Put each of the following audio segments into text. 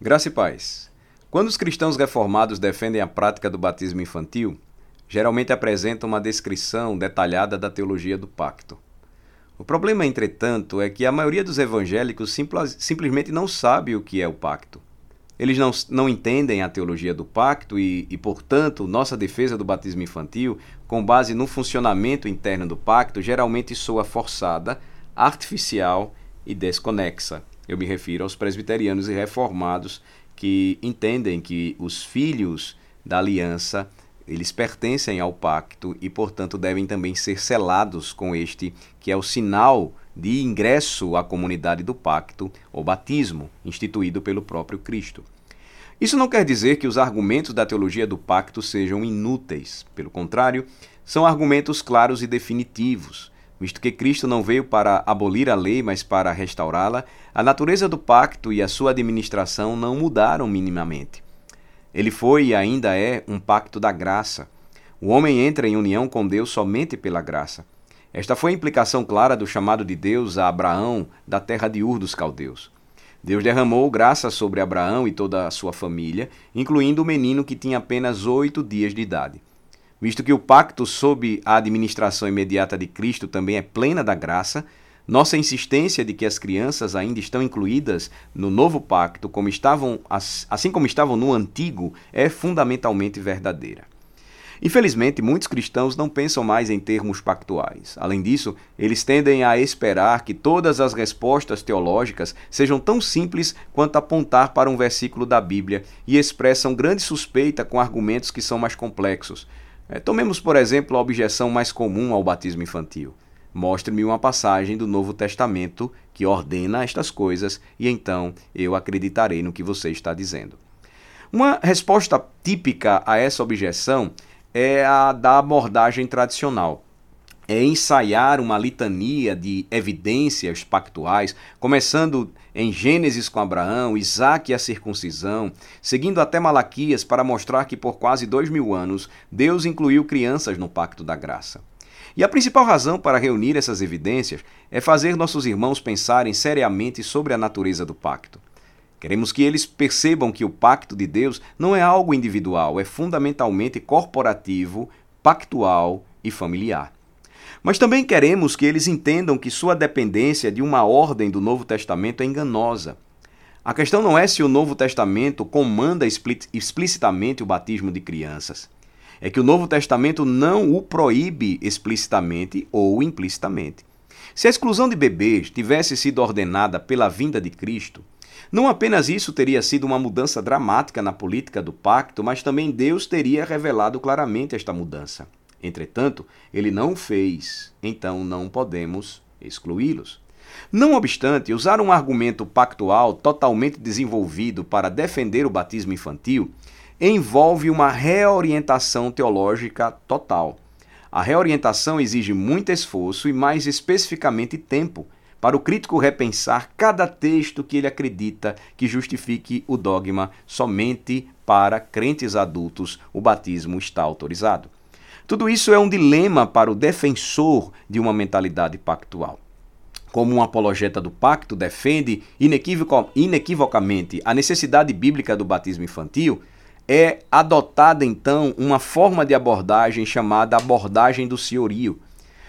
Graça e paz. Quando os cristãos reformados defendem a prática do batismo infantil, geralmente apresentam uma descrição detalhada da teologia do pacto. O problema, entretanto, é que a maioria dos evangélicos simples, simplesmente não sabe o que é o pacto. Eles não, não entendem a teologia do pacto e, e, portanto, nossa defesa do batismo infantil, com base no funcionamento interno do pacto, geralmente soa forçada, artificial e desconexa. Eu me refiro aos presbiterianos e reformados que entendem que os filhos da aliança eles pertencem ao pacto e, portanto, devem também ser selados com este, que é o sinal de ingresso à comunidade do pacto, o batismo, instituído pelo próprio Cristo. Isso não quer dizer que os argumentos da teologia do pacto sejam inúteis. Pelo contrário, são argumentos claros e definitivos visto que Cristo não veio para abolir a lei, mas para restaurá-la, a natureza do pacto e a sua administração não mudaram minimamente. Ele foi e ainda é um pacto da graça. O homem entra em união com Deus somente pela graça. Esta foi a implicação clara do chamado de Deus a Abraão da terra de Ur dos Caldeus. Deus derramou graça sobre Abraão e toda a sua família, incluindo o menino que tinha apenas oito dias de idade. Visto que o pacto sob a administração imediata de Cristo também é plena da graça, nossa insistência de que as crianças ainda estão incluídas no novo pacto, como estavam, assim como estavam no antigo, é fundamentalmente verdadeira. Infelizmente, muitos cristãos não pensam mais em termos pactuais. Além disso, eles tendem a esperar que todas as respostas teológicas sejam tão simples quanto apontar para um versículo da Bíblia e expressam grande suspeita com argumentos que são mais complexos. É, tomemos, por exemplo, a objeção mais comum ao batismo infantil. Mostre-me uma passagem do Novo Testamento que ordena estas coisas e então eu acreditarei no que você está dizendo. Uma resposta típica a essa objeção é a da abordagem tradicional é ensaiar uma litania de evidências pactuais, começando em Gênesis com Abraão, Isaac e a circuncisão, seguindo até Malaquias para mostrar que por quase dois mil anos Deus incluiu crianças no pacto da graça. E a principal razão para reunir essas evidências é fazer nossos irmãos pensarem seriamente sobre a natureza do pacto. Queremos que eles percebam que o pacto de Deus não é algo individual, é fundamentalmente corporativo, pactual e familiar. Mas também queremos que eles entendam que sua dependência de uma ordem do Novo Testamento é enganosa. A questão não é se o Novo Testamento comanda explicitamente o batismo de crianças. É que o Novo Testamento não o proíbe explicitamente ou implicitamente. Se a exclusão de bebês tivesse sido ordenada pela vinda de Cristo, não apenas isso teria sido uma mudança dramática na política do pacto, mas também Deus teria revelado claramente esta mudança. Entretanto, ele não fez, então não podemos excluí-los. Não obstante, usar um argumento pactual totalmente desenvolvido para defender o batismo infantil envolve uma reorientação teológica total. A reorientação exige muito esforço e, mais especificamente, tempo para o crítico repensar cada texto que ele acredita que justifique o dogma somente para crentes adultos o batismo está autorizado. Tudo isso é um dilema para o defensor de uma mentalidade pactual. Como um apologeta do pacto defende inequivocamente a necessidade bíblica do batismo infantil, é adotada então uma forma de abordagem chamada abordagem do senhorio.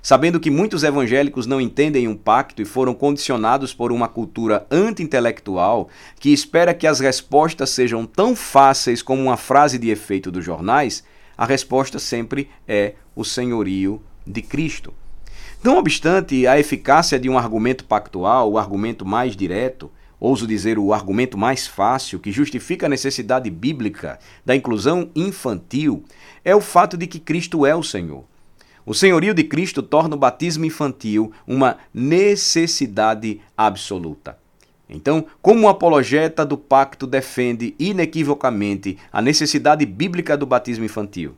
Sabendo que muitos evangélicos não entendem um pacto e foram condicionados por uma cultura anti-intelectual que espera que as respostas sejam tão fáceis como uma frase de efeito dos jornais, a resposta sempre é o senhorio de Cristo. Não obstante a eficácia de um argumento pactual, o argumento mais direto, ouso dizer o argumento mais fácil, que justifica a necessidade bíblica da inclusão infantil, é o fato de que Cristo é o Senhor. O senhorio de Cristo torna o batismo infantil uma necessidade absoluta. Então, como o apologeta do pacto defende inequivocamente a necessidade bíblica do batismo infantil?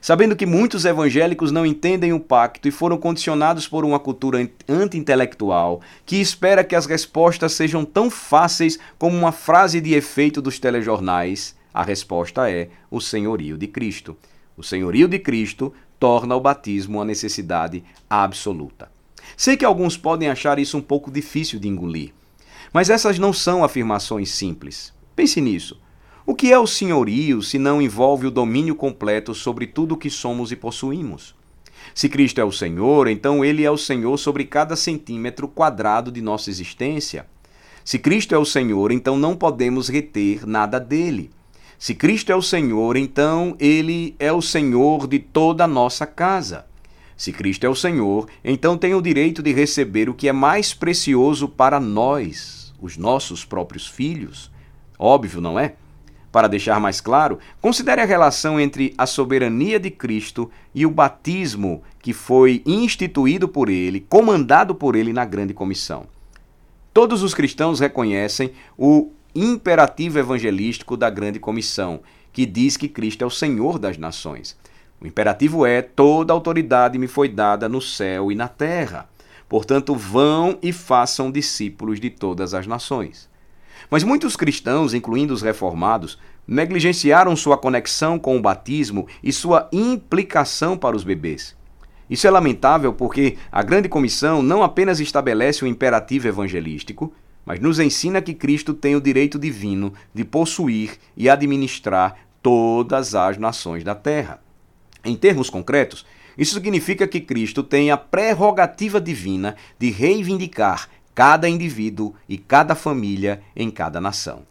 Sabendo que muitos evangélicos não entendem o pacto e foram condicionados por uma cultura anti-intelectual que espera que as respostas sejam tão fáceis como uma frase de efeito dos telejornais, a resposta é o senhorio de Cristo. O senhorio de Cristo torna o batismo uma necessidade absoluta. Sei que alguns podem achar isso um pouco difícil de engolir. Mas essas não são afirmações simples. Pense nisso. O que é o senhorio se não envolve o domínio completo sobre tudo o que somos e possuímos? Se Cristo é o Senhor, então Ele é o Senhor sobre cada centímetro quadrado de nossa existência. Se Cristo é o Senhor, então não podemos reter nada dele. Se Cristo é o Senhor, então Ele é o Senhor de toda a nossa casa. Se Cristo é o Senhor, então tem o direito de receber o que é mais precioso para nós, os nossos próprios filhos. Óbvio, não é? Para deixar mais claro, considere a relação entre a soberania de Cristo e o batismo que foi instituído por ele, comandado por ele na grande comissão. Todos os cristãos reconhecem o imperativo evangelístico da grande comissão, que diz que Cristo é o Senhor das nações. O imperativo é: toda autoridade me foi dada no céu e na terra. Portanto, vão e façam discípulos de todas as nações. Mas muitos cristãos, incluindo os reformados, negligenciaram sua conexão com o batismo e sua implicação para os bebês. Isso é lamentável porque a Grande Comissão não apenas estabelece o imperativo evangelístico, mas nos ensina que Cristo tem o direito divino de possuir e administrar todas as nações da terra. Em termos concretos, isso significa que Cristo tem a prerrogativa divina de reivindicar cada indivíduo e cada família em cada nação.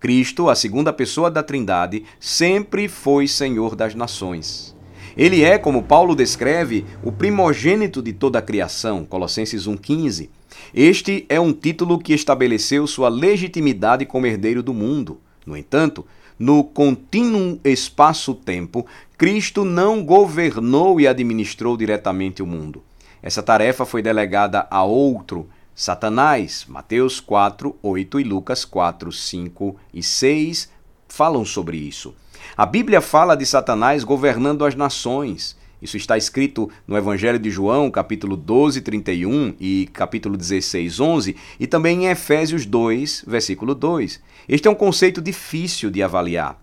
Cristo, a segunda pessoa da Trindade, sempre foi Senhor das nações. Ele é, como Paulo descreve, o primogênito de toda a criação, Colossenses 1,15. Este é um título que estabeleceu sua legitimidade como herdeiro do mundo. No entanto, no contínuo espaço-tempo, Cristo não governou e administrou diretamente o mundo. Essa tarefa foi delegada a outro, Satanás, Mateus 4, 8 e Lucas 4, 5 e 6 falam sobre isso. A Bíblia fala de Satanás governando as nações. Isso está escrito no Evangelho de João, capítulo 12, 31 e capítulo 16, 11, e também em Efésios 2, versículo 2. Este é um conceito difícil de avaliar.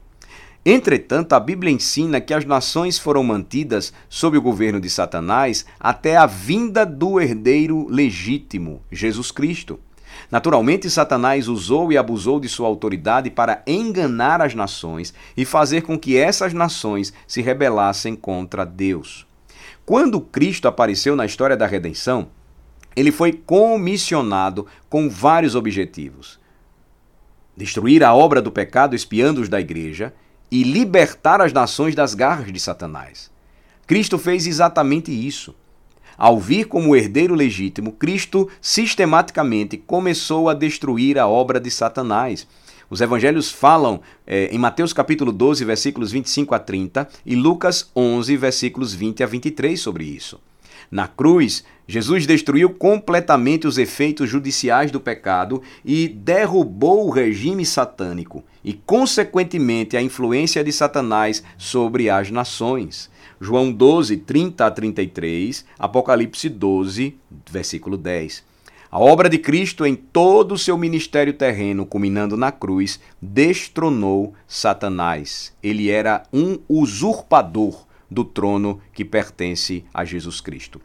Entretanto, a Bíblia ensina que as nações foram mantidas sob o governo de Satanás até a vinda do herdeiro legítimo, Jesus Cristo. Naturalmente, Satanás usou e abusou de sua autoridade para enganar as nações e fazer com que essas nações se rebelassem contra Deus. Quando Cristo apareceu na história da redenção, ele foi comissionado com vários objetivos: destruir a obra do pecado espiando-os da igreja e libertar as nações das garras de Satanás. Cristo fez exatamente isso. Ao vir como herdeiro legítimo, Cristo sistematicamente começou a destruir a obra de Satanás. Os evangelhos falam é, em Mateus capítulo 12, versículos 25 a 30 e Lucas 11, versículos 20 a 23 sobre isso. Na cruz, Jesus destruiu completamente os efeitos judiciais do pecado e derrubou o regime satânico e, consequentemente, a influência de Satanás sobre as nações. João 12, 30 a 33, Apocalipse 12, versículo 10. A obra de Cristo em todo o seu ministério terreno, culminando na cruz, destronou Satanás. Ele era um usurpador do trono que pertence a Jesus Cristo.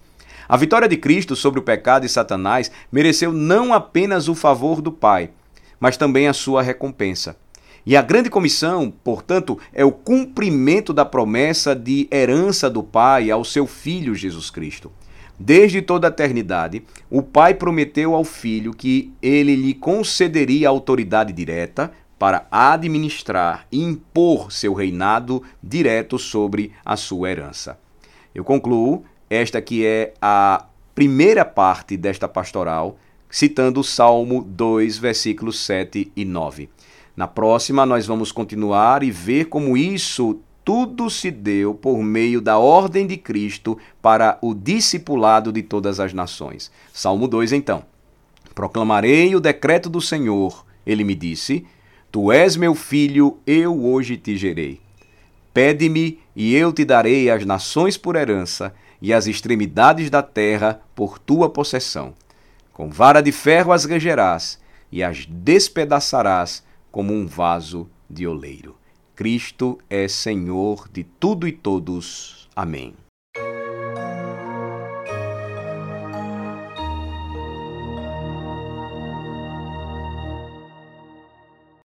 A vitória de Cristo sobre o pecado e Satanás mereceu não apenas o favor do Pai, mas também a sua recompensa. E a grande comissão, portanto, é o cumprimento da promessa de herança do Pai ao seu Filho Jesus Cristo. Desde toda a eternidade, o Pai prometeu ao Filho que ele lhe concederia autoridade direta para administrar e impor seu reinado direto sobre a sua herança. Eu concluo esta que é a primeira parte desta pastoral, citando o Salmo 2, versículos 7 e 9. Na próxima, nós vamos continuar e ver como isso tudo se deu por meio da ordem de Cristo para o discipulado de todas as nações. Salmo 2, então. Proclamarei o decreto do Senhor. Ele me disse: Tu és meu filho, eu hoje te gerei. Pede-me, e eu te darei as nações por herança, e as extremidades da terra por tua possessão. Com vara de ferro as regerás, e as despedaçarás como um vaso de oleiro. Cristo é Senhor de tudo e todos. Amém.